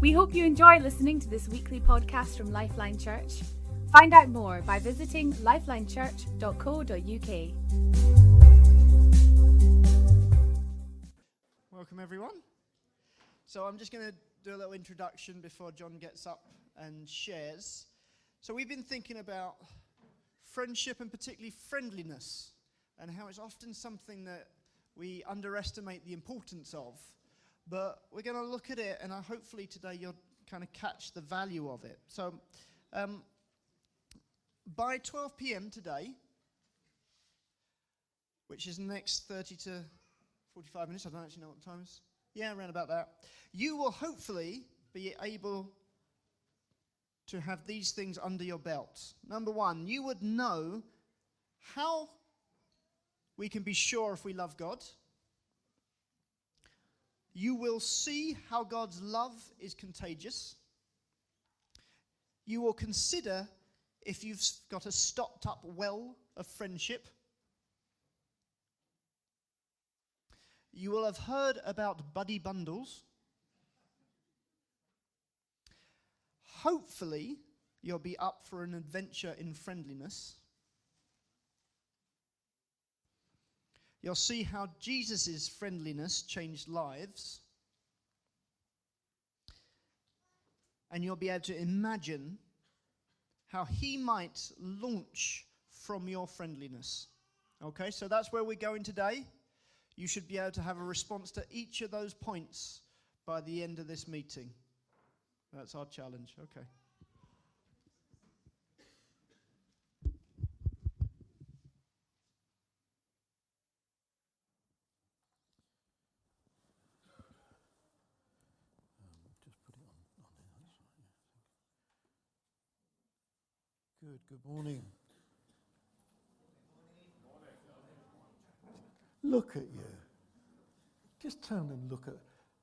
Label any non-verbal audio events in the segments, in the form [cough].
We hope you enjoy listening to this weekly podcast from Lifeline Church. Find out more by visiting lifelinechurch.co.uk. Welcome, everyone. So, I'm just going to do a little introduction before John gets up and shares. So, we've been thinking about friendship and particularly friendliness, and how it's often something that we underestimate the importance of. But we're going to look at it, and uh, hopefully today you'll kind of catch the value of it. So, um, by 12 p.m. today, which is next 30 to 45 minutes, I don't actually know what the time is. Yeah, around about that. You will hopefully be able to have these things under your belt. Number one, you would know how we can be sure if we love God. You will see how God's love is contagious. You will consider if you've got a stopped up well of friendship. You will have heard about buddy bundles. Hopefully, you'll be up for an adventure in friendliness. You'll see how Jesus' friendliness changed lives. And you'll be able to imagine how he might launch from your friendliness. Okay, so that's where we're going today. You should be able to have a response to each of those points by the end of this meeting. That's our challenge. Okay. Good, good morning. Look at you. Just turn and look at.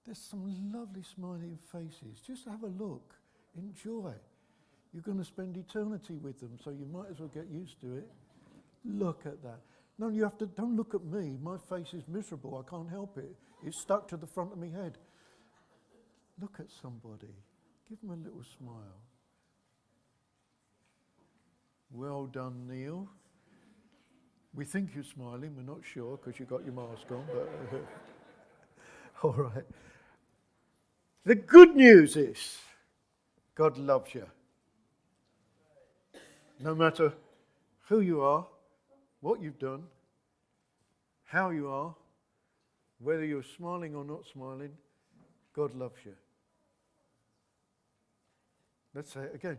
There's some lovely smiling faces. Just have a look. Enjoy. You're going to spend eternity with them, so you might as well get used to it. Look at that. No, you have to. Don't look at me. My face is miserable. I can't help it. It's stuck to the front of my head. Look at somebody. Give them a little smile. Well done, Neil. We think you're smiling, we're not sure because you've got your mask on, but [laughs] all right. The good news is God loves you. No matter who you are, what you've done, how you are, whether you're smiling or not smiling, God loves you. Let's say it again.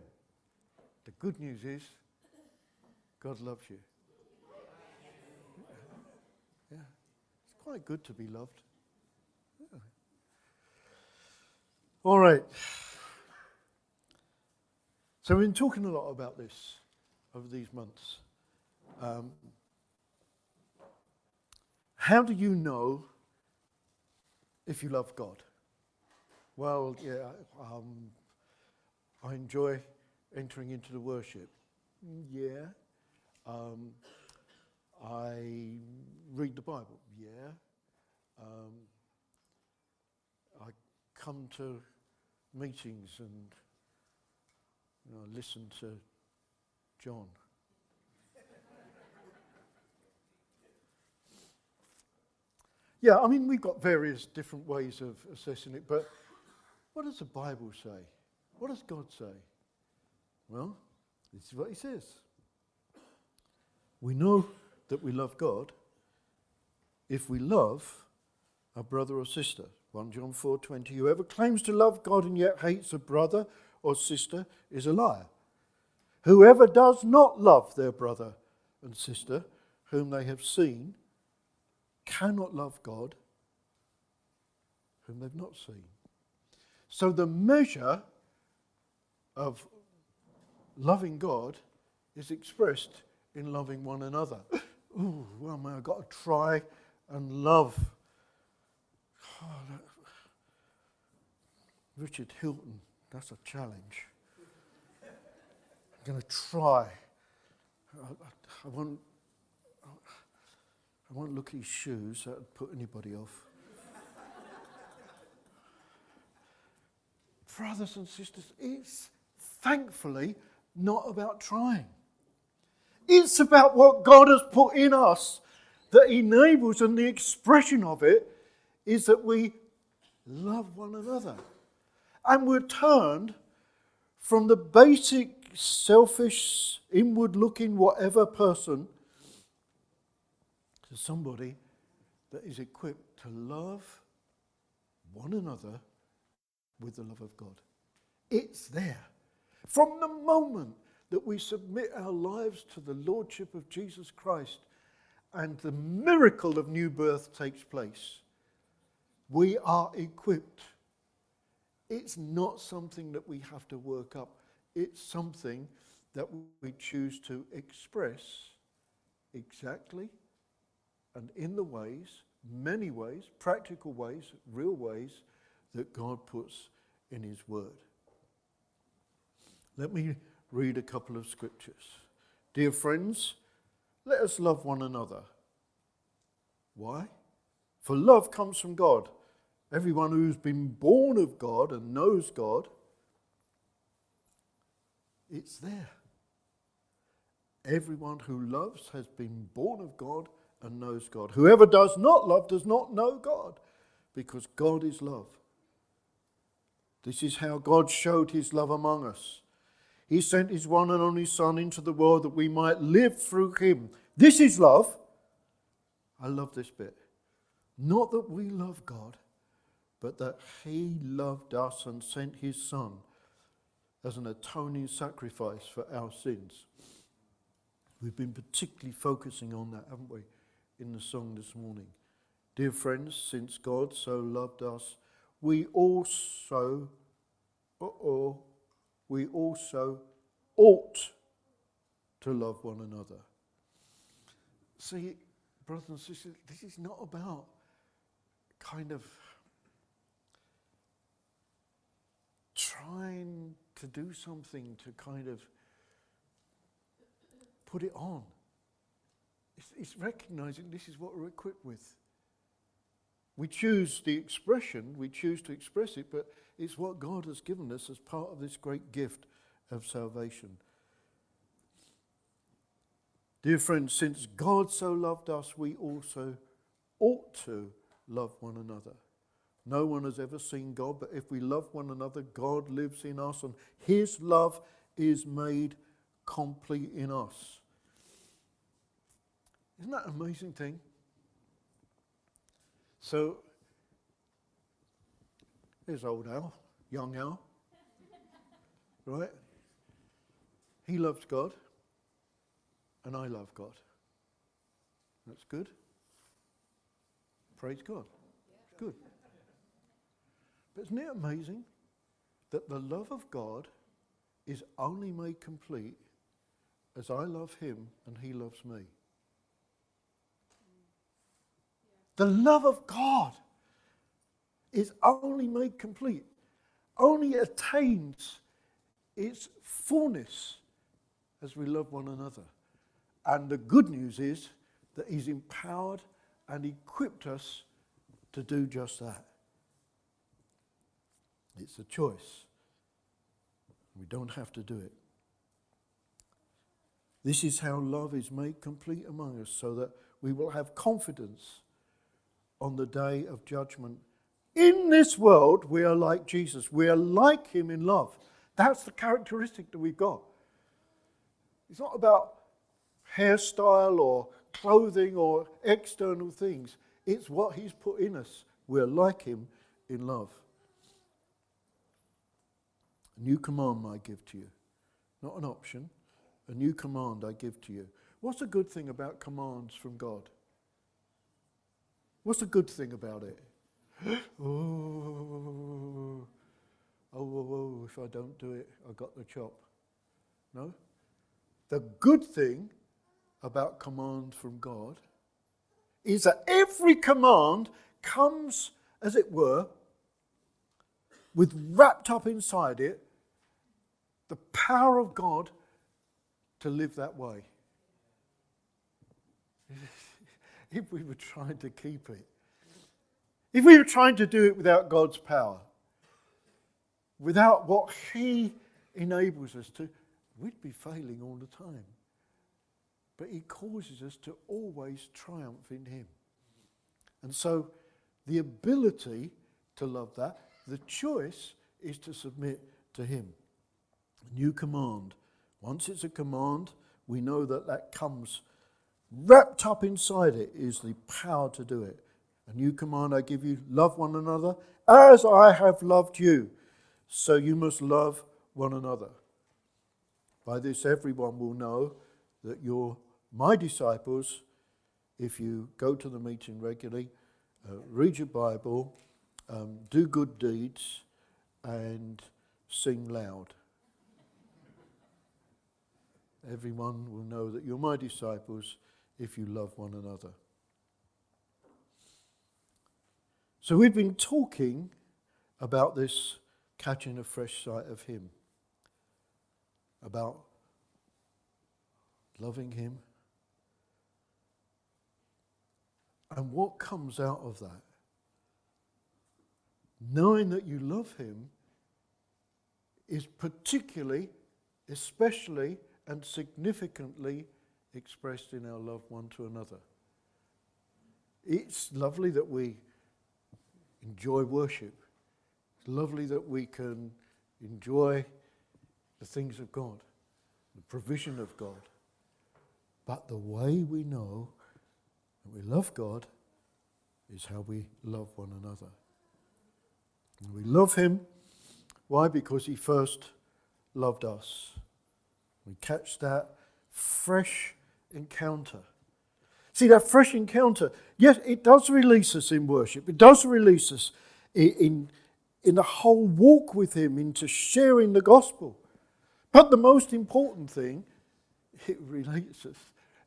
The good news is God loves you. Yeah. It's quite good to be loved. Yeah. All right. So we've been talking a lot about this over these months. Um, how do you know if you love God? Well, yeah, um, I enjoy entering into the worship. Yeah. Um, I read the Bible, yeah. Um, I come to meetings and you know, listen to John. yeah, I mean, we've got various different ways of assessing it, but what does the Bible say? What does God say? Well, this is what he says. We know that we love God if we love a brother or sister. 1 John 4:20 Whoever claims to love God and yet hates a brother or sister is a liar. Whoever does not love their brother and sister whom they have seen cannot love God whom they've not seen. So the measure of loving God is expressed in loving one another. Ooh, well, I've got to try and love. That, Richard Hilton, that's a challenge. I'm going to try. I, I, I, won't, I won't look at his shoes, that would put anybody off. brothers and sisters, it's thankfully not about trying. It's about what God has put in us that enables, and the expression of it is that we love one another. And we're turned from the basic, selfish, inward looking, whatever person to somebody that is equipped to love one another with the love of God. It's there. From the moment that we submit our lives to the Lordship of Jesus Christ and the miracle of new birth takes place, we are equipped. It's not something that we have to work up, it's something that we choose to express exactly and in the ways, many ways, practical ways, real ways that God puts in His Word. Let me read a couple of scriptures. Dear friends, let us love one another. Why? For love comes from God. Everyone who's been born of God and knows God, it's there. Everyone who loves has been born of God and knows God. Whoever does not love does not know God, because God is love. This is how God showed his love among us. He sent his one and only Son into the world that we might live through him. This is love. I love this bit. Not that we love God, but that he loved us and sent his Son as an atoning sacrifice for our sins. We've been particularly focusing on that, haven't we, in the song this morning. Dear friends, since God so loved us, we also, oh, we also ought to love one another. See, brothers and sisters, this is not about kind of trying to do something to kind of put it on. It's, it's recognizing this is what we're equipped with. We choose the expression, we choose to express it, but it's what God has given us as part of this great gift of salvation. Dear friends, since God so loved us, we also ought to love one another. No one has ever seen God, but if we love one another, God lives in us, and His love is made complete in us. Isn't that an amazing thing? So, here's old Al, young Al, right? He loves God, and I love God. That's good. Praise God. It's good. But isn't it amazing that the love of God is only made complete as I love Him and He loves me? The love of God is only made complete, only attains its fullness as we love one another. And the good news is that He's empowered and equipped us to do just that. It's a choice. We don't have to do it. This is how love is made complete among us so that we will have confidence on the day of judgment. In this world, we are like Jesus. We are like him in love. That's the characteristic that we've got. It's not about hairstyle or clothing or external things, it's what he's put in us. We're like him in love. A new command I give to you, not an option, a new command I give to you. What's a good thing about commands from God? What's a good thing about it? Oh, oh, oh, if I don't do it, I got the chop. No? The good thing about command from God is that every command comes, as it were, with wrapped up inside it the power of God to live that way. [laughs] if we were trying to keep it. If we were trying to do it without God's power, without what He enables us to, we'd be failing all the time. But He causes us to always triumph in Him. And so the ability to love that, the choice is to submit to Him. New command. Once it's a command, we know that that comes wrapped up inside it is the power to do it. A new command I give you love one another as I have loved you. So you must love one another. By this, everyone will know that you're my disciples if you go to the meeting regularly, uh, read your Bible, um, do good deeds, and sing loud. Everyone will know that you're my disciples if you love one another. So we've been talking about this catching a fresh sight of Him, about loving Him. And what comes out of that? Knowing that you love Him is particularly, especially, and significantly expressed in our love one to another. It's lovely that we enjoy worship. It's lovely that we can enjoy the things of God, the provision of God. But the way we know that we love God is how we love one another. And we love Him. Why? Because He first loved us. We catch that fresh encounter. See, that fresh encounter, yes, it does release us in worship. It does release us in, in, in the whole walk with Him, into sharing the gospel. But the most important thing, it [laughs] relates us.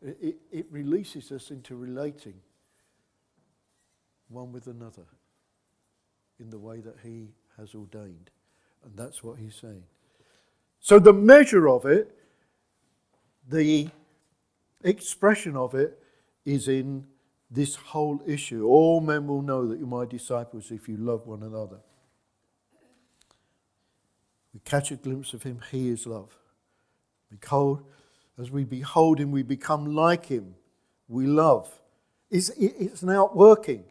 It, it releases us into relating one with another in the way that He has ordained. And that's what He's saying. So the measure of it, the expression of it is in this whole issue. All men will know that you're my disciples if you love one another. We catch a glimpse of him, he is love. Behold, as we behold him, we become like him. We love. It's, it's an outworking.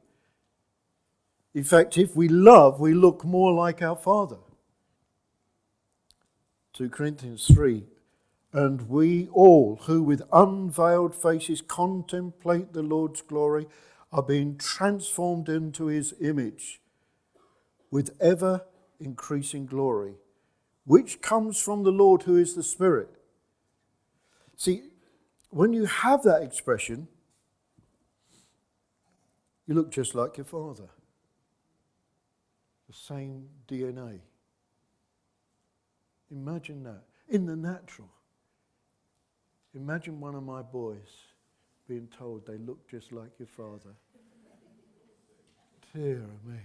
In fact, if we love, we look more like our Father. 2 Corinthians 3 and we all, who with unveiled faces contemplate the Lord's glory, are being transformed into his image with ever increasing glory, which comes from the Lord who is the Spirit. See, when you have that expression, you look just like your father. The same DNA. Imagine that in the natural. Imagine one of my boys being told they look just like your father. Dear me.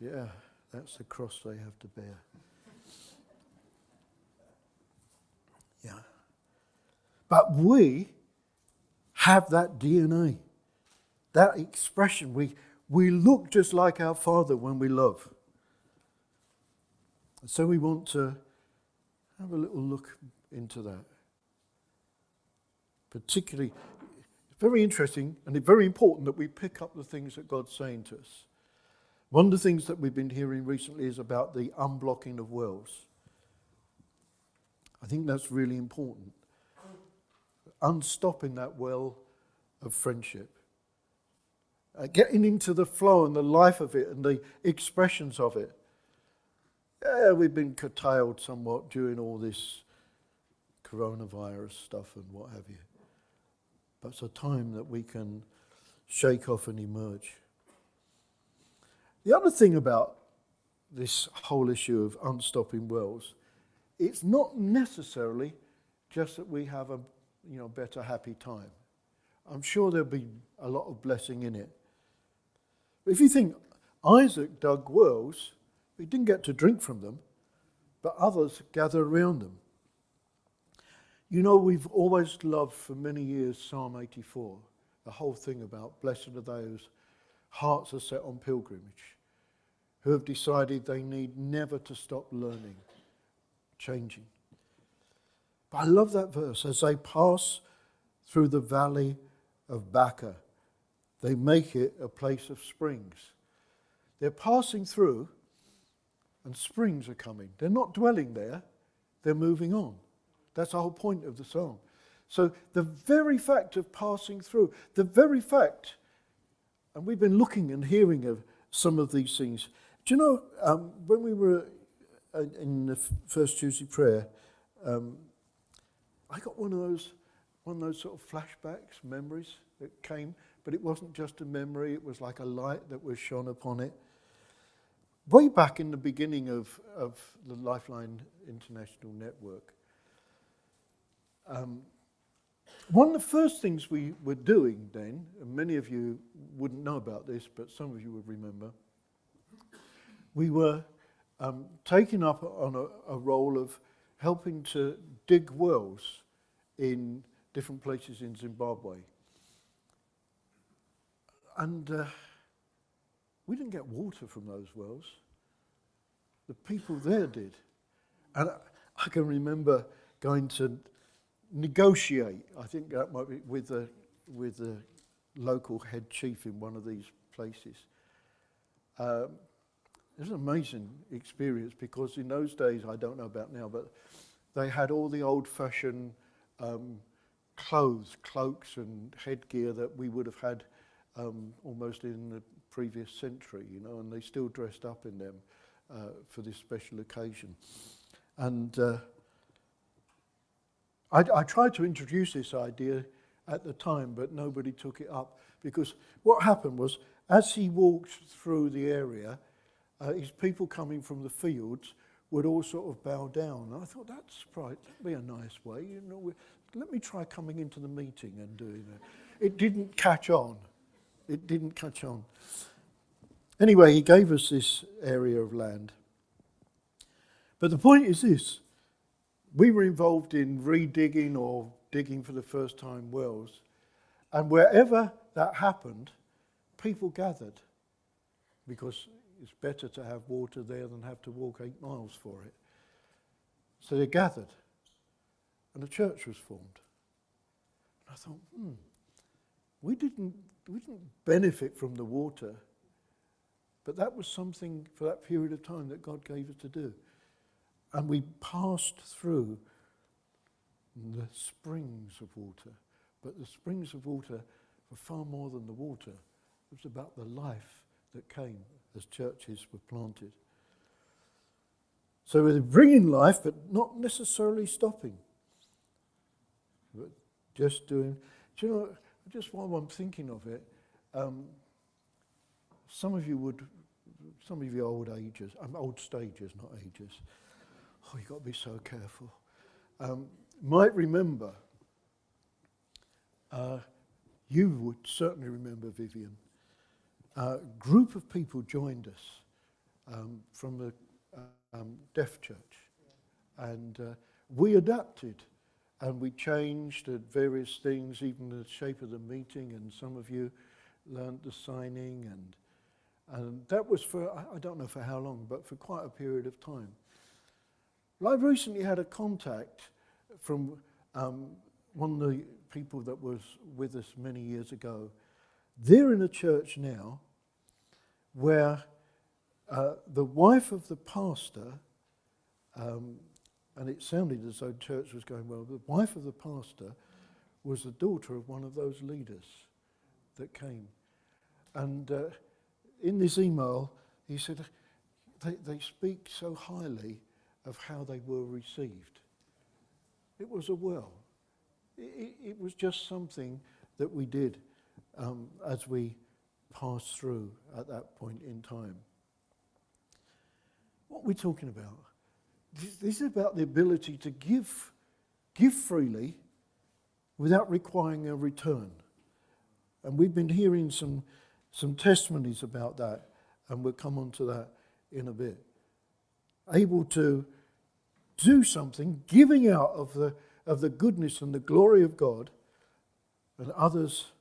Yeah, that's the cross they have to bear. Yeah. But we have that DNA, that expression. We, we look just like our Father when we love. So we want to have a little look into that particularly very interesting and very important that we pick up the things that God's saying to us. One of the things that we've been hearing recently is about the unblocking of wells. I think that's really important. Unstopping that well of friendship. Uh, getting into the flow and the life of it and the expressions of it. Yeah, we've been curtailed somewhat during all this coronavirus stuff and what have you but it's a time that we can shake off and emerge. The other thing about this whole issue of unstopping wells, it's not necessarily just that we have a you know better happy time. I'm sure there'll be a lot of blessing in it. But if you think Isaac dug wells, he didn't get to drink from them, but others gathered around them. You know, we've always loved for many years Psalm 84, the whole thing about blessed are those hearts are set on pilgrimage. who have decided they need never to stop learning, changing. But I love that verse. As they pass through the valley of Baca, they make it a place of springs. They're passing through, and springs are coming. They're not dwelling there, they're moving on. That's the whole point of the song. So, the very fact of passing through, the very fact, and we've been looking and hearing of some of these things. Do you know, um, when we were uh, in the first Tuesday prayer, um, I got one of those, one of those sort of flashbacks, memories that came, but it wasn't just a memory, it was like a light that was shone upon it. Way back in the beginning of, of the Lifeline International Network, um, one of the first things we were doing then, and many of you wouldn't know about this, but some of you would remember, we were um, taking up on a, a role of helping to dig wells in different places in Zimbabwe. And uh, we didn't get water from those wells. The people there did. And I, I can remember going to negotiate. I think that might be with the with the local head chief in one of these places. Um, it was an amazing experience because in those days, I don't know about now, but they had all the old-fashioned um, clothes, cloaks, and headgear that we would have had um, almost in the previous century, you know, and they still dressed up in them uh, for this special occasion. And uh, I, I tried to introduce this idea at the time, but nobody took it up because what happened was, as he walked through the area, uh, his people coming from the fields would all sort of bow down. And I thought, that's right, that'd be a nice way. You know, let me try coming into the meeting and doing it. It didn't catch on. It didn't catch on. Anyway, he gave us this area of land. But the point is this we were involved in redigging or digging for the first time wells. And wherever that happened, people gathered because it's better to have water there than have to walk eight miles for it. So they gathered, and a church was formed. And I thought, hmm, we didn't, we didn't benefit from the water, but that was something for that period of time that God gave us to do. And we passed through the springs of water. But the springs of water were far more than the water. It was about the life that came as churches were planted. So we're bringing life, but not necessarily stopping. But just doing. Do you know, just while I'm thinking of it, um, some of you would, some of you are old ages, I'm old stages, not ages oh, you've got to be so careful, um, might remember, uh, you would certainly remember Vivian, a group of people joined us um, from the um, deaf church. And uh, we adapted and we changed at various things, even the shape of the meeting, and some of you learned the signing. And, and that was for, I don't know for how long, but for quite a period of time. Well, I've recently had a contact from um, one of the people that was with us many years ago. They're in a church now where uh, the wife of the pastor, um, and it sounded as though church was going well, the wife of the pastor was the daughter of one of those leaders that came. And uh, in this email, he said, they, they speak so highly of how they were received. It was a well. It, it was just something that we did um, as we passed through at that point in time. What we're we talking about? This, this is about the ability to give, give freely without requiring a return. And we've been hearing some, some testimonies about that, and we'll come on to that in a bit able to do something, giving out of the, of the goodness and the glory of God, and others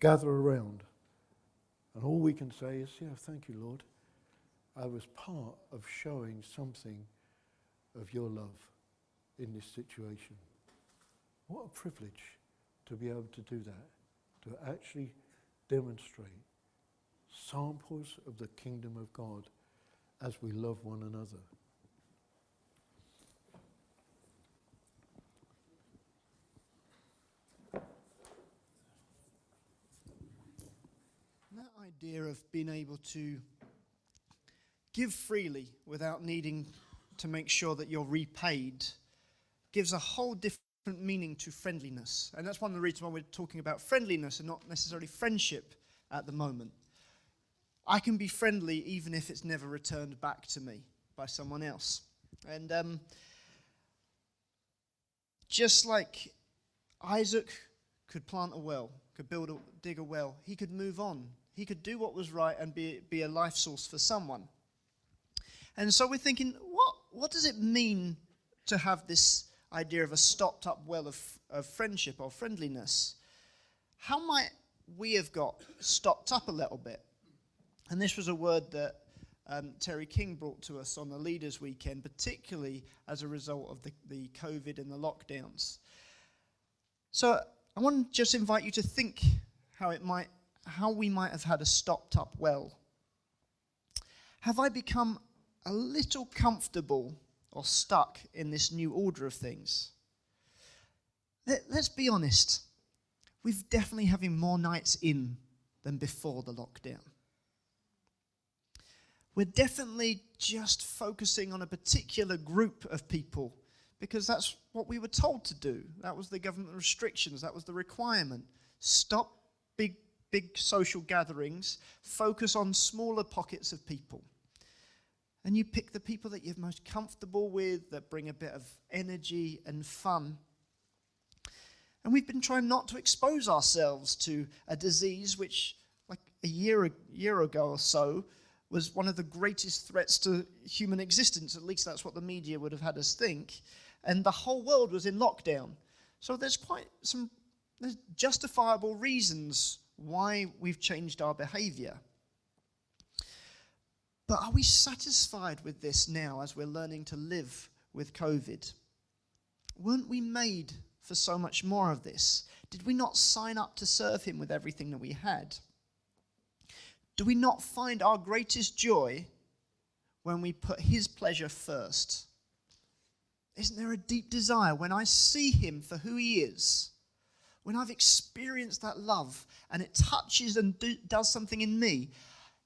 gather around. And all we can say is, Yeah, thank you, Lord. I was part of showing something of your love in this situation. What a privilege to be able to do that, to actually demonstrate samples of the kingdom of God as we love one another. That idea of being able to give freely without needing to make sure that you're repaid gives a whole different meaning to friendliness. And that's one of the reasons why we're talking about friendliness and not necessarily friendship at the moment. I can be friendly even if it's never returned back to me by someone else. And um, just like Isaac could plant a well, could build a, dig a well, he could move on. He could do what was right and be, be a life source for someone. And so we're thinking, what, what does it mean to have this idea of a stopped up well of, of friendship or friendliness? How might we have got stopped up a little bit? And this was a word that um, Terry King brought to us on the Leaders Weekend, particularly as a result of the, the COVID and the lockdowns. So I want to just invite you to think how it might, how we might have had a stopped up well. Have I become a little comfortable or stuck in this new order of things? Let, let's be honest. We've definitely having more nights in than before the lockdown we're definitely just focusing on a particular group of people because that's what we were told to do. That was the government restrictions, that was the requirement. Stop big, big social gatherings, focus on smaller pockets of people. And you pick the people that you're most comfortable with, that bring a bit of energy and fun. And we've been trying not to expose ourselves to a disease which, like a year, a year ago or so, was one of the greatest threats to human existence. At least that's what the media would have had us think. And the whole world was in lockdown. So there's quite some there's justifiable reasons why we've changed our behavior. But are we satisfied with this now as we're learning to live with COVID? Weren't we made for so much more of this? Did we not sign up to serve Him with everything that we had? Do we not find our greatest joy when we put His pleasure first? Isn't there a deep desire when I see Him for who He is? When I've experienced that love and it touches and do, does something in me,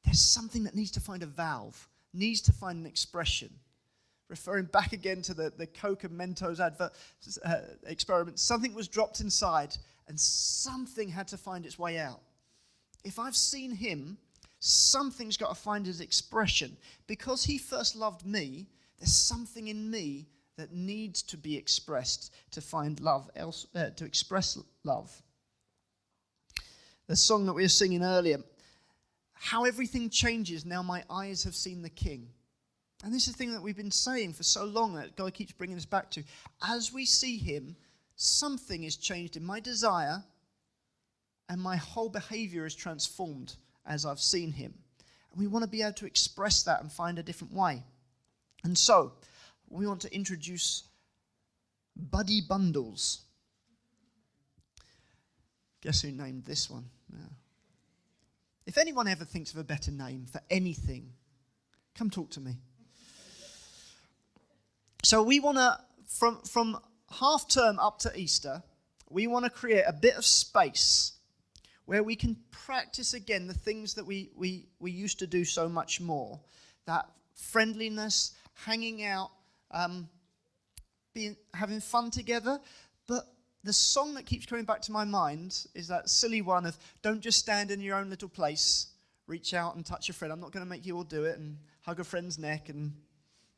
there's something that needs to find a valve, needs to find an expression. Referring back again to the, the Coke and Mentos advert uh, experiment, something was dropped inside and something had to find its way out. If I've seen Him, something's got to find its expression. Because he first loved me, there's something in me that needs to be expressed to find love, else, uh, to express love. The song that we were singing earlier, how everything changes now my eyes have seen the King. And this is the thing that we've been saying for so long that God keeps bringing us back to. As we see Him, something is changed in my desire, and my whole behavior is transformed as I've seen him. And we want to be able to express that and find a different way. And so, we want to introduce Buddy Bundles. Guess who named this one? Yeah. If anyone ever thinks of a better name for anything, come talk to me. So we want to, from, from half term up to Easter, we want to create a bit of space where we can practice again the things that we, we, we used to do so much more that friendliness, hanging out, um, being, having fun together. But the song that keeps coming back to my mind is that silly one of don't just stand in your own little place, reach out and touch a friend. I'm not going to make you all do it and hug a friend's neck and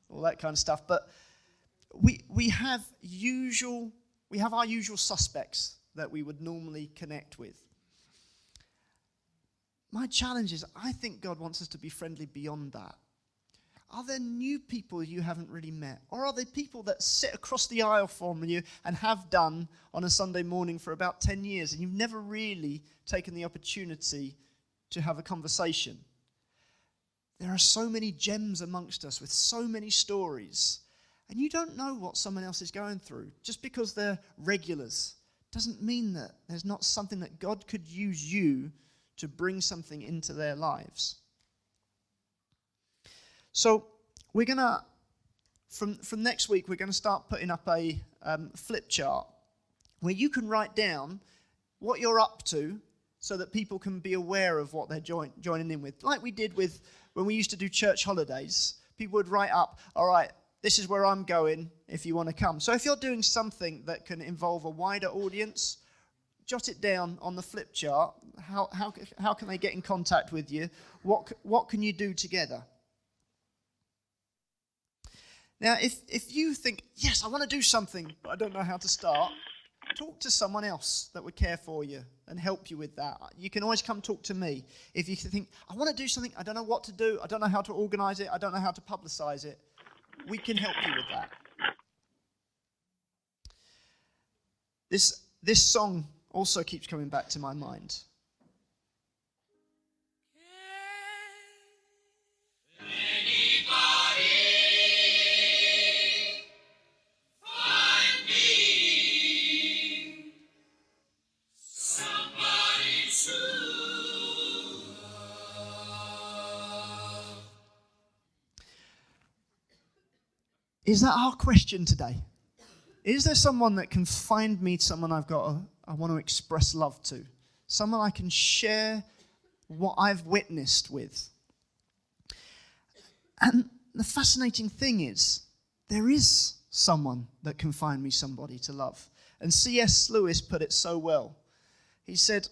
all that kind of stuff. But we, we have usual, we have our usual suspects that we would normally connect with my challenge is I think God wants us to be friendly beyond that. Are there new people you haven't really met? Or are there people that sit across the aisle from you and have done on a Sunday morning for about 10 years and you've never really taken the opportunity to have a conversation? There are so many gems amongst us with so many stories, and you don't know what someone else is going through. Just because they're regulars doesn't mean that there's not something that God could use you to bring something into their lives. So, we're going to, from, from next week, we're going to start putting up a um, flip chart where you can write down what you're up to so that people can be aware of what they're join, joining in with. Like we did with when we used to do church holidays, people would write up, all right, this is where I'm going if you want to come. So if you're doing something that can involve a wider audience, jot it down on the flip chart. How, how, how can they get in contact with you? What, what can you do together? Now, if, if you think, yes, I want to do something, but I don't know how to start, talk to someone else that would care for you and help you with that. You can always come talk to me. If you think, I want to do something, I don't know what to do, I don't know how to organize it, I don't know how to publicize it, we can help you with that. This, this song also keeps coming back to my mind. Is that our question today? Is there someone that can find me someone I've got I want to express love to? Someone I can share what I've witnessed with? And the fascinating thing is, there is someone that can find me somebody to love. And C.S. Lewis put it so well. He said,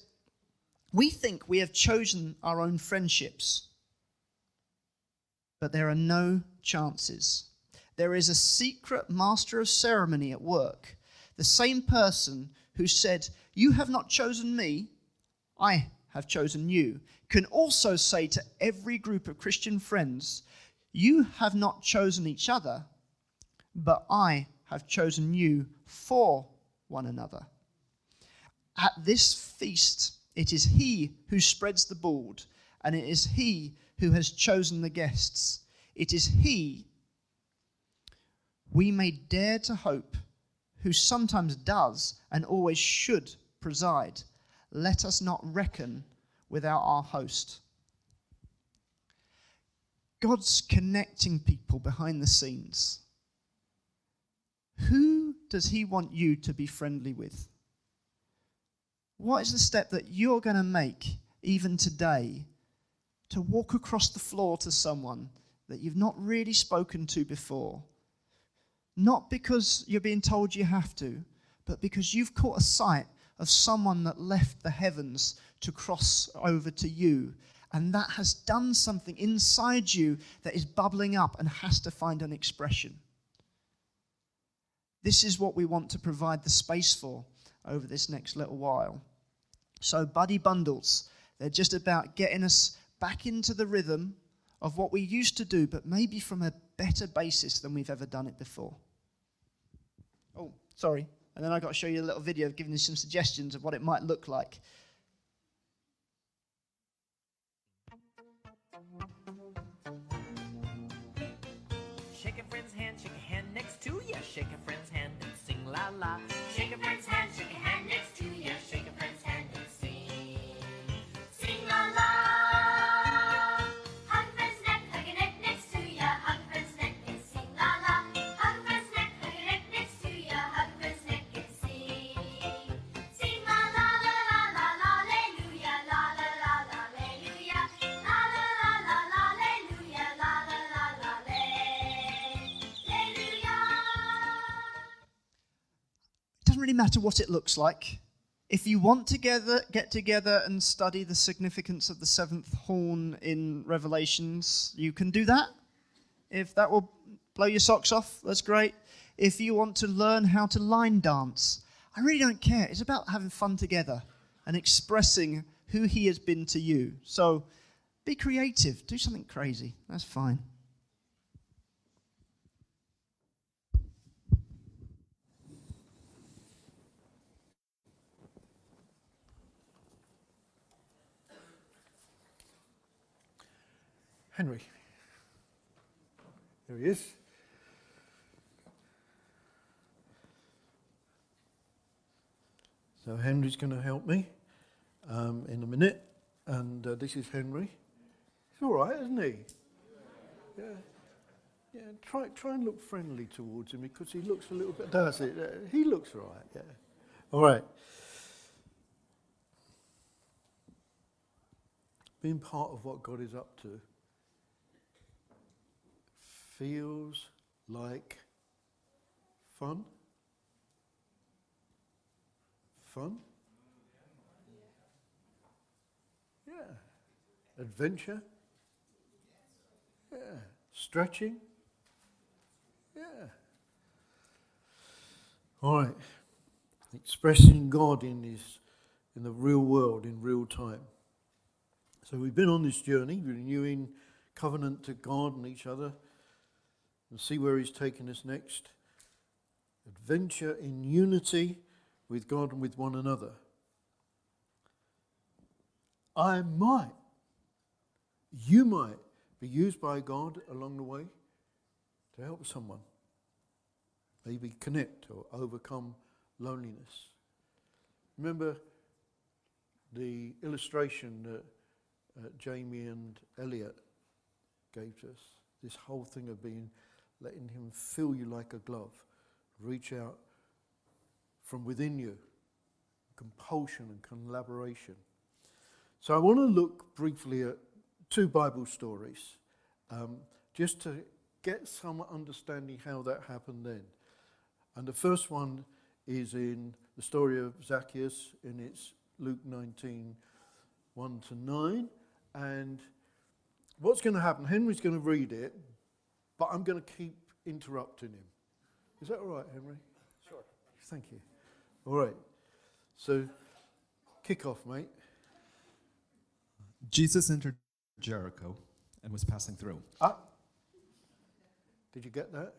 We think we have chosen our own friendships, but there are no chances there is a secret master of ceremony at work, the same person who said, You have not chosen me, I have chosen you, can also say to every group of Christian friends, You have not chosen each other, but I have chosen you for one another. At this feast, it is he who spreads the board, and it is he who has chosen the guests. It is he we may dare to hope, who sometimes does and always should preside. Let us not reckon without our host. God's connecting people behind the scenes. Who does He want you to be friendly with? What is the step that you're going to make even today to walk across the floor to someone that you've not really spoken to before? Not because you're being told you have to, but because you've caught a sight of someone that left the heavens to cross over to you. And that has done something inside you that is bubbling up and has to find an expression. This is what we want to provide the space for over this next little while. So, buddy bundles, they're just about getting us back into the rhythm of what we used to do, but maybe from a better basis than we've ever done it before. Sorry. And then I've got to show you a little video giving you some suggestions of what it might look like. Shake a friend's hand, shake a hand next to you. Shake a friend's hand and sing la la. Matter what it looks like. If you want to get together and study the significance of the seventh horn in Revelations, you can do that. If that will blow your socks off, that's great. If you want to learn how to line dance, I really don't care. It's about having fun together and expressing who He has been to you. So be creative, do something crazy. That's fine. Henry, There he is. So Henry's going to help me um, in a minute, and uh, this is Henry. He's all right, isn't he? Yeah. Yeah. Try try and look friendly towards him because he looks a little bit. Does it? Uh, he looks all right. Yeah. All right. Being part of what God is up to feels like fun. Fun? Yeah. Adventure? Yeah. Stretching? Yeah. All right. Expressing God in this, in the real world, in real time. So we've been on this journey, renewing covenant to God and each other, and see where He's taking us next. Adventure in unity with God and with one another. I might, you might be used by God along the way to help someone, maybe connect or overcome loneliness. Remember the illustration that uh, Jamie and Elliot gave to us? This whole thing of being, letting Him fill you like a glove, reach out from within you, compulsion and collaboration. So I want to look briefly at two Bible stories, um, just to get some understanding how that happened then. And the first one is in the story of Zacchaeus, in its Luke 19, 1 to 9. And what's going to happen? Henry's going to read it, but I'm going to keep interrupting him. Is that all right, Henry? Sure. Thank you. All right. So, kick off, mate. Jesus entered Jericho and was passing through. Ah. Did you get that?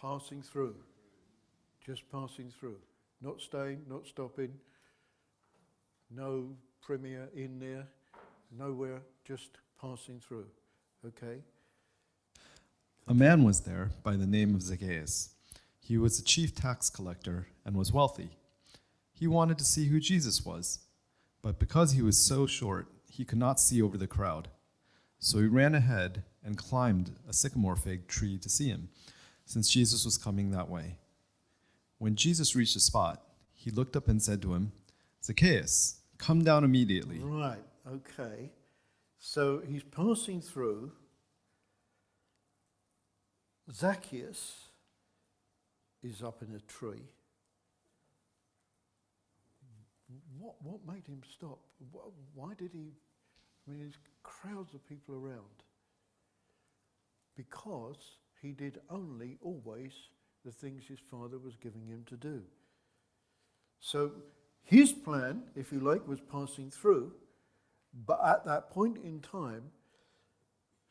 Passing through. Just passing through. Not staying, not stopping. No premier in there. Nowhere, just passing through. Okay? A man was there by the name of Zacchaeus. He was a chief tax collector and was wealthy. He wanted to see who Jesus was, but because he was so short, he could not see over the crowd. So he ran ahead and climbed a sycamore fig tree to see him, since Jesus was coming that way. When Jesus reached the spot, he looked up and said to him, Zacchaeus, come down immediately. Right, okay. So he's passing through. Zacchaeus is up in a tree. What, what made him stop? Why did he? I mean, there's crowds of people around. Because he did only always the things his father was giving him to do. So his plan, if you like, was passing through, but at that point in time,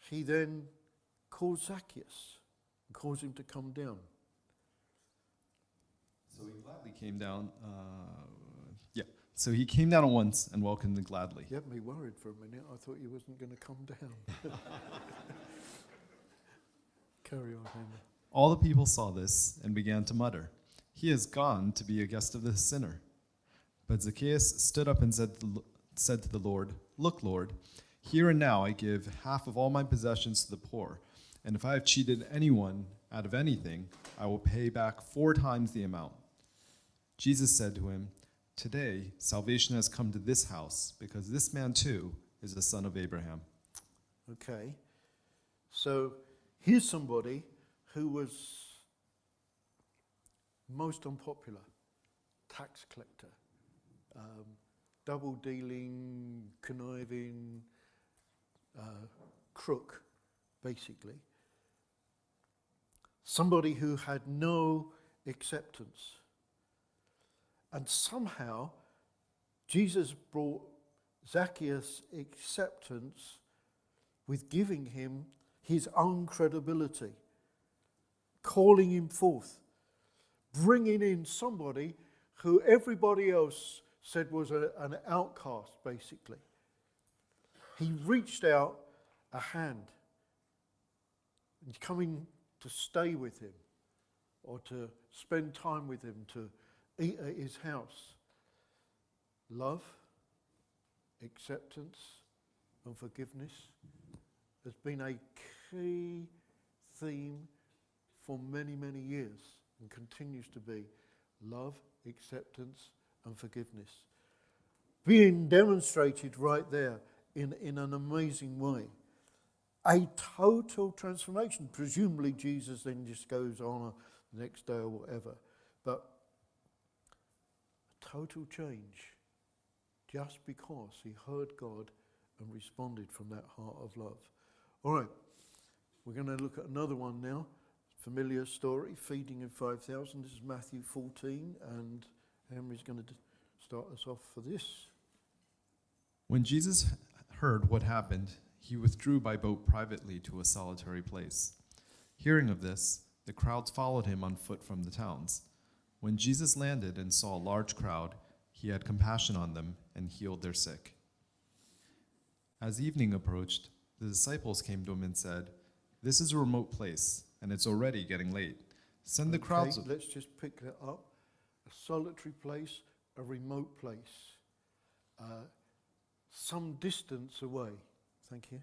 he then called Zacchaeus calls him to come down. So he gladly came down. Uh, yeah. So he came down at once and welcomed him gladly. You had me worried for a minute. I thought you wasn't going to come down. [laughs] Carry on, Henry. All the people saw this and began to mutter, He has gone to be a guest of the sinner. But Zacchaeus stood up and said to, said to the Lord, Look, Lord, here and now I give half of all my possessions to the poor, and if I have cheated anyone out of anything, I will pay back four times the amount. Jesus said to him, Today salvation has come to this house, because this man too is a son of Abraham. Okay. So here's somebody who was most unpopular tax collector, um, double dealing, conniving, uh, crook, basically. Somebody who had no acceptance. And somehow, Jesus brought Zacchaeus acceptance with giving him his own credibility, calling him forth, bringing in somebody who everybody else said was a, an outcast, basically. He reached out a hand. and coming to stay with him or to spend time with him, to eat at his house. Love, acceptance, and forgiveness has been a key theme for many, many years and continues to be love, acceptance, and forgiveness. Being demonstrated right there in, in an amazing way. A total transformation. Presumably, Jesus then just goes on uh, the next day or whatever. But a total change just because he heard God and responded from that heart of love. All right, we're going to look at another one now. Familiar story, feeding of 5,000. This is Matthew 14, and Henry's going to start us off for this. When Jesus heard what happened, he withdrew by boat privately to a solitary place. Hearing of this, the crowds followed him on foot from the towns. When Jesus landed and saw a large crowd, he had compassion on them and healed their sick. As evening approached, the disciples came to him and said, This is a remote place, and it's already getting late. Send the crowds. Let's just pick that up. A solitary place, a remote place, uh, some distance away. Thank you.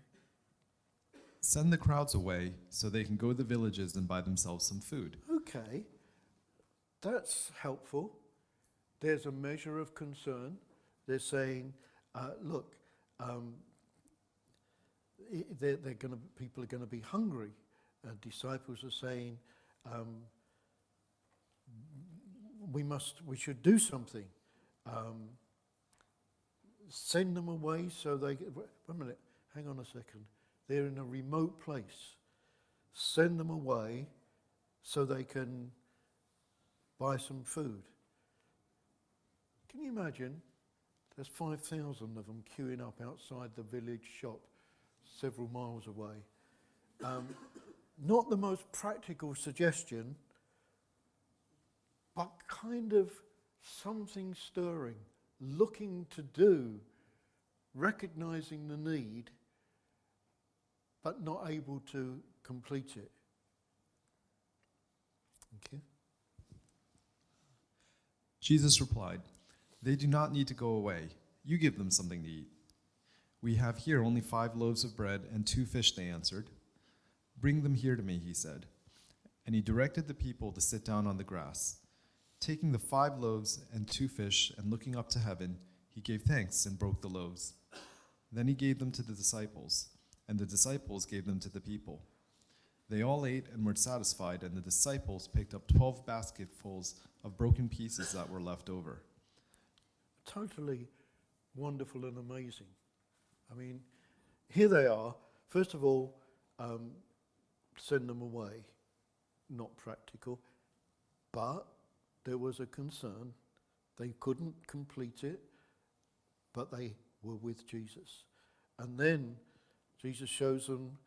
Send the crowds away so they can go to the villages and buy themselves some food. Okay, that's helpful. There's a measure of concern. They're saying, uh, look, um, they're, they're going to, people are going to be hungry. Uh, disciples are saying, um, we must, we should do something. Um, send them away so they. Wait a minute, hang on a second. They're in a remote place. Send them away so they can buy some food. Can you imagine? There's 5,000 of them queuing up outside the village shop several miles away. Um, [coughs] not the most practical suggestion, but kind of something stirring, looking to do, recognizing the need, but not able to complete it. Thank you. Jesus replied, They do not need to go away. You give them something to eat. We have here only five loaves of bread and two fish, they answered. Bring them here to me, he said. And he directed the people to sit down on the grass. Taking the five loaves and two fish and looking up to heaven, he gave thanks and broke the loaves. Then he gave them to the disciples, and the disciples gave them to the people. They all ate and were satisfied, and the disciples picked up twelve basketfuls of broken pieces that were left over. totally wonderful and amazing. I mean, here they are. First of all, um, send them away. Not practical. But there was a concern. They couldn't complete it, but they were with Jesus. And then Jesus shows them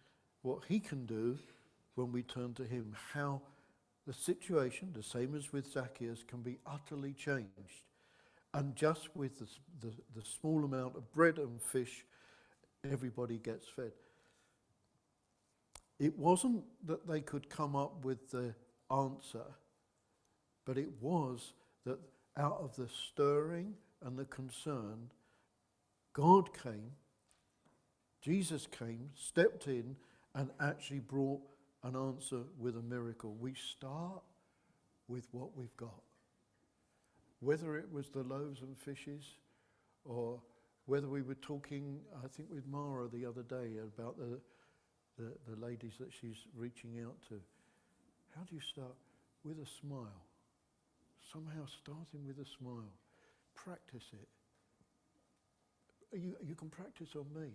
what he can do when we turn to him, how the situation, the same as with Zacchaeus, can be utterly changed. And just with the, the, the small amount of bread and fish, everybody gets fed. It wasn't that they could come up with the answer, but it was that out of the stirring and the concern, God came, Jesus came, stepped in, and actually brought an answer with a miracle. We start with what we've got whether it was the loaves and fishes or whether we were talking, I think, with Mara the other day about the, the, the ladies that she's reaching out to. How do you start? With a smile. Somehow starting with a smile. Practice it. You, you can practice on me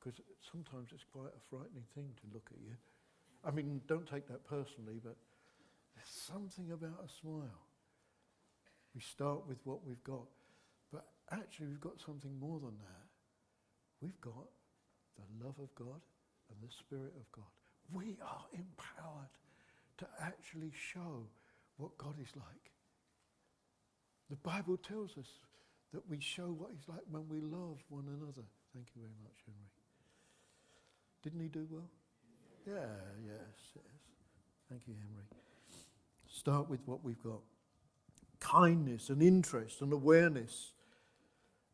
because sometimes it's quite a frightening thing to look at you. I mean, don't take that personally, but there's something about a smile. We start with what we've got. But actually, we've got something more than that. We've got the love of God and the Spirit of God. We are empowered to actually show what God is like. The Bible tells us that we show what He's like when we love one another. Thank you very much, Henry. Didn't he do well? Yeah, yes. Yes. Thank you, Henry. Start with what we've got kindness and interest and awareness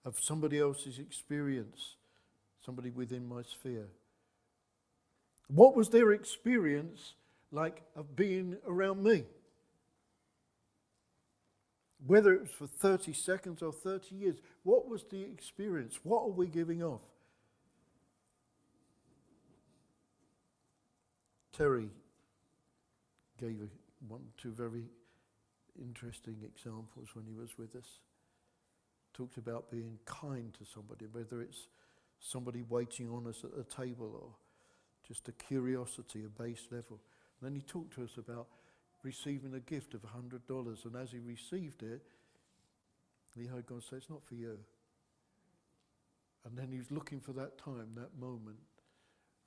of somebody else's experience, somebody within my sphere. What was their experience like of being around me? Whether it was for 30 seconds or 30 years, what was the experience? What are we giving off? Terry gave one, two very interesting examples when he was with us. Talked about being kind to somebody, whether it's somebody waiting on us at the table or just a curiosity, a base level. And then he talked to us about receiving a gift of $100. And as he received it, he heard God say, It's not for you. And then he was looking for that time, that moment.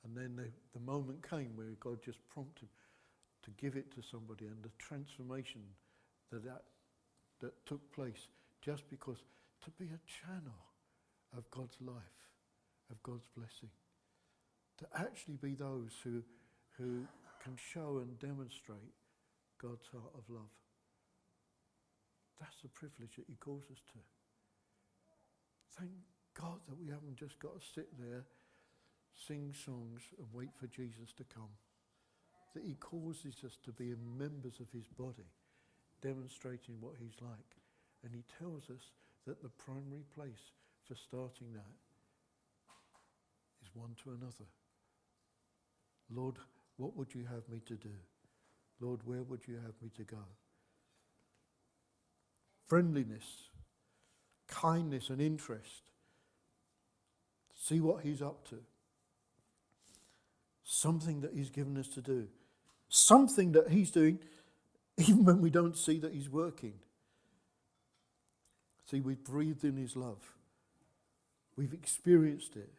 And then the, the moment came where God just prompted to give it to somebody and the transformation that, that, that took place just because to be a channel of God's life, of God's blessing, to actually be those who, who can show and demonstrate God's heart of love. That's the privilege that He calls us to. Thank God that we haven't just got to sit there, sing songs, and wait for Jesus to come. That He causes us to be members of His body, demonstrating what He's like. And He tells us that the primary place for starting that is one to another. Lord, what would you have me to do? Lord, where would you have me to go? Friendliness, kindness, and interest. See what he's up to. Something that he's given us to do. Something that he's doing [laughs] even when we don't see that he's working. See, we've breathed in his love. We've experienced it.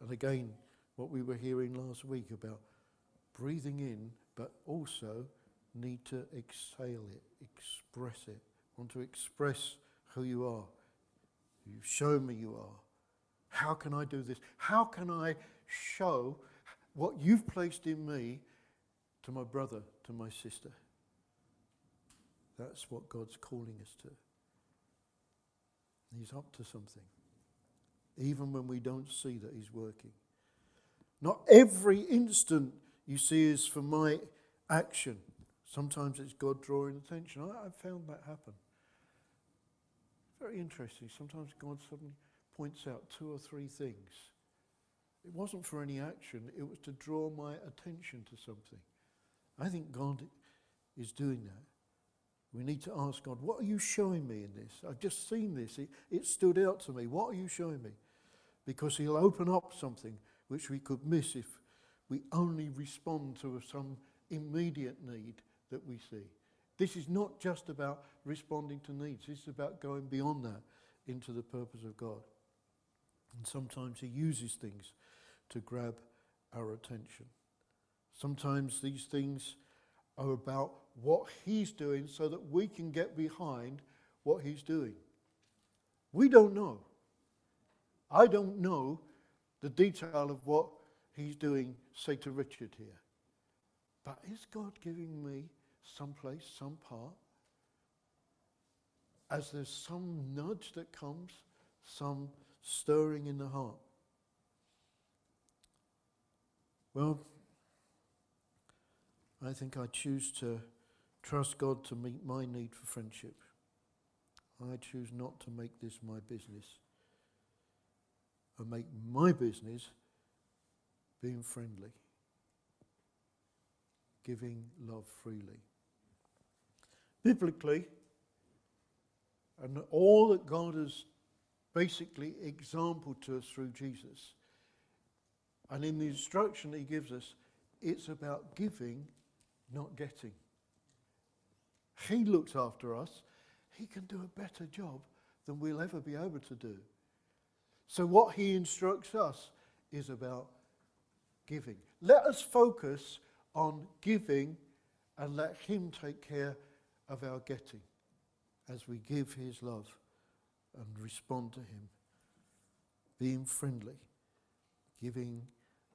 And again, what we were hearing last week about breathing in, but also need to exhale it, express it. Want to express who you are. You've shown me you are. How can I do this? How can I show what you've placed in me to my brother, to my sister? That's what God's calling us to. He's up to something, even when we don't see that He's working. Not every instant you see is for my action. Sometimes it's God drawing attention. I, I've found that happen. Very interesting. Sometimes God suddenly points out two or three things. It wasn't for any action, it was to draw my attention to something. I think God is doing that. We need to ask God, what are you showing me in this? I've just seen this. It, it stood out to me. What are you showing me? Because He'll open up something which we could miss if we only respond to some immediate need that we see. This is not just about responding to needs, this is about going beyond that into the purpose of God. And sometimes He uses things to grab our attention. Sometimes these things are about what He's doing so that we can get behind what He's doing. We don't know. I don't know the detail of what He's doing, say to Richard here. But is God giving me some place, some part? As there's some nudge that comes, some stirring in the heart. Well, I think I choose to trust God to meet my need for friendship. I choose not to make this my business. I make my business being friendly, giving love freely. Biblically, and all that God has basically exampled to us through Jesus, and in the instruction He gives us, it's about giving, not getting. He looks after us. He can do a better job than we'll ever be able to do. So, what he instructs us is about giving. Let us focus on giving and let him take care of our getting as we give his love and respond to him. Being friendly, giving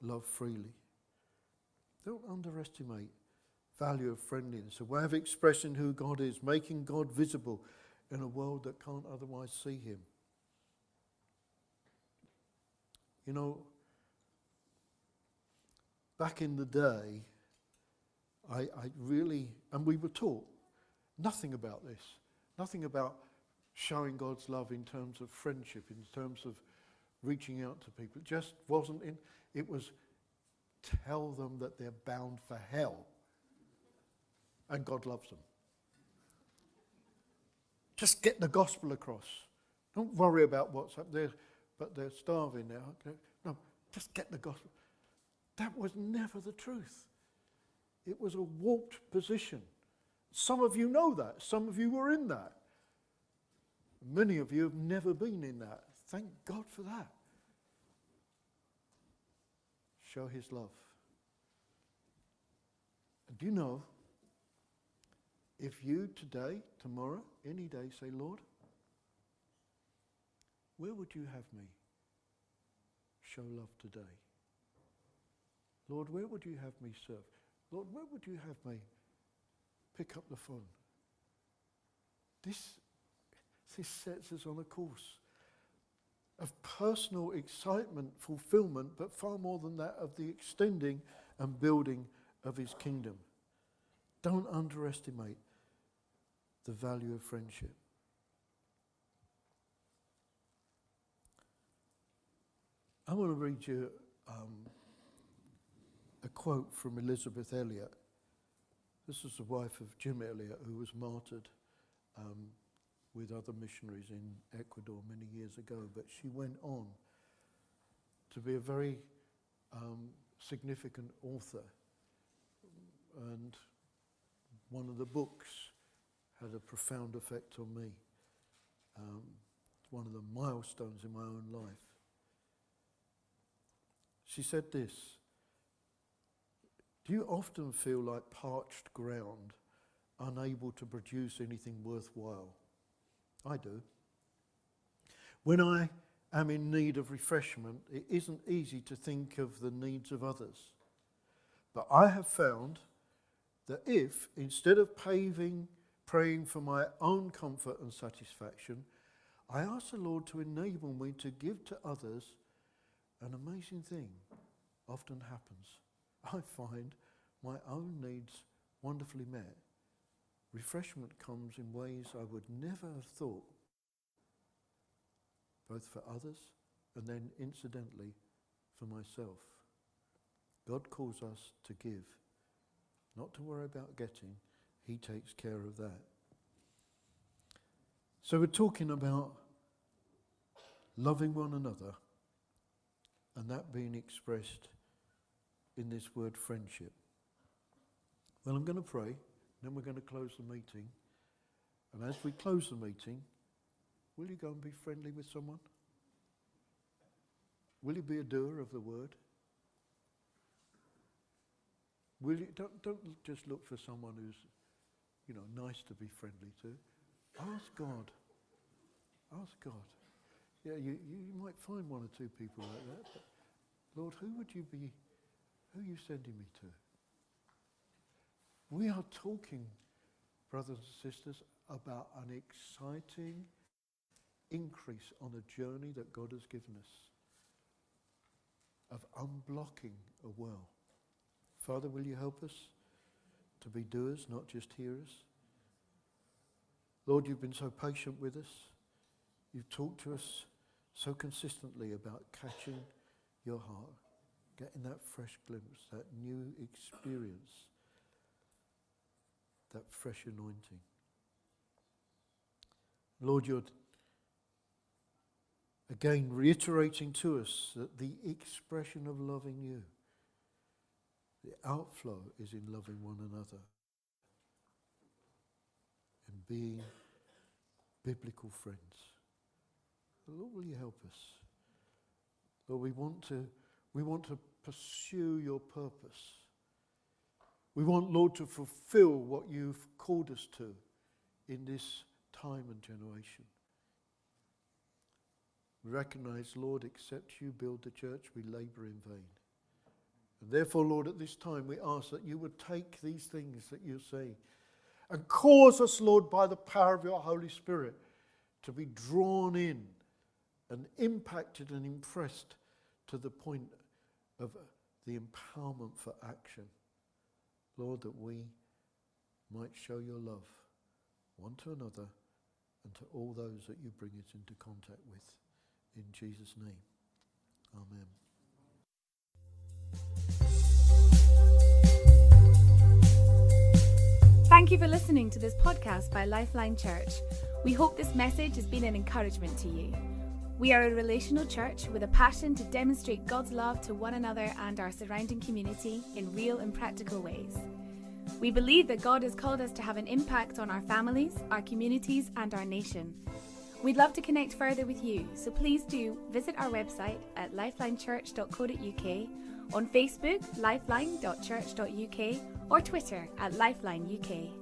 love freely. Don't underestimate value of friendliness, a way of expressing who God is, making God visible in a world that can't otherwise see Him. You know, back in the day, I, I really, and we were taught nothing about this, nothing about showing God's love in terms of friendship, in terms of reaching out to people. It just wasn't in, it was tell them that they're bound for hell and God loves them. Just get the gospel across. Don't worry about what's up there, but they're starving now. No, just get the gospel. That was never the truth. It was a warped position. Some of you know that. Some of you were in that. Many of you have never been in that. Thank God for that. Show his love. Do you know, if you today, tomorrow, any day say, Lord, where would you have me show love today? Lord, where would you have me serve? Lord, where would you have me pick up the phone? This, this sets us on a course personal excitement, fulfillment, but far more than that, of the extending and building of his kingdom. Don't underestimate the value of friendship. I want to read you um, a quote from Elisabeth Elliot. This is the wife of Jim Elliot, who was martyred um, with other missionaries in Ecuador many years ago. But she went on to be a very um, significant author. And one of the books had a profound effect on me. Um, one of the milestones in my own life. She said this Do you often feel like parched ground, unable to produce anything worthwhile? I do. When I am in need of refreshment, it isn't easy to think of the needs of others. But I have found that if, instead of paving, praying for my own comfort and satisfaction, I ask the Lord to enable me to give to others, an amazing thing often happens. I find my own needs wonderfully met. Refreshment comes in ways I would never have thought, both for others and then incidentally for myself. God calls us to give, not to worry about getting. He takes care of that. So we're talking about loving one another and that being expressed in this word friendship. Well, I'm going to pray, then we're going to close the meeting. And as we close the meeting, will you go and be friendly with someone? Will you be a doer of the word? Will you, don't, don't just look for someone who's, you know, nice to be friendly to. Ask God. Ask God. Yeah, you, you might find one or two people like that. Lord, who would you be, who are you sending me to? We are talking, brothers and sisters, about an exciting increase on a journey that God has given us of unblocking a well. Father, will you help us to be doers, not just hearers? Lord, you've been so patient with us. You've talked to us so consistently about catching your heart, getting that fresh glimpse, that new experience, that fresh anointing. Lord, you're again reiterating to us that the expression of loving you, the outflow is in loving one another and being biblical friends. Lord, will you help us? Lord, we want to, we want to pursue your purpose. We want, Lord, to fulfill what you've called us to in this time and generation. We recognize, Lord, except you build the church, we labor in vain. And therefore, Lord, at this time we ask that you would take these things that you say and cause us, Lord, by the power of your Holy Spirit, to be drawn in and impacted and impressed to the point of the empowerment for action. Lord, that we might show your love one to another and to all those that you bring us into contact with. In Jesus' name, amen. Thank you for listening to this podcast by Lifeline Church. We hope this message has been an encouragement to you. We are a relational church with a passion to demonstrate God's love to one another and our surrounding community in real and practical ways. We believe that God has called us to have an impact on our families, our communities, and our nation. We'd love to connect further with you, so please do visit our website at lifelinechurch.co.uk, on Facebook, lifeline.church.uk, or Twitter at lifelineuk.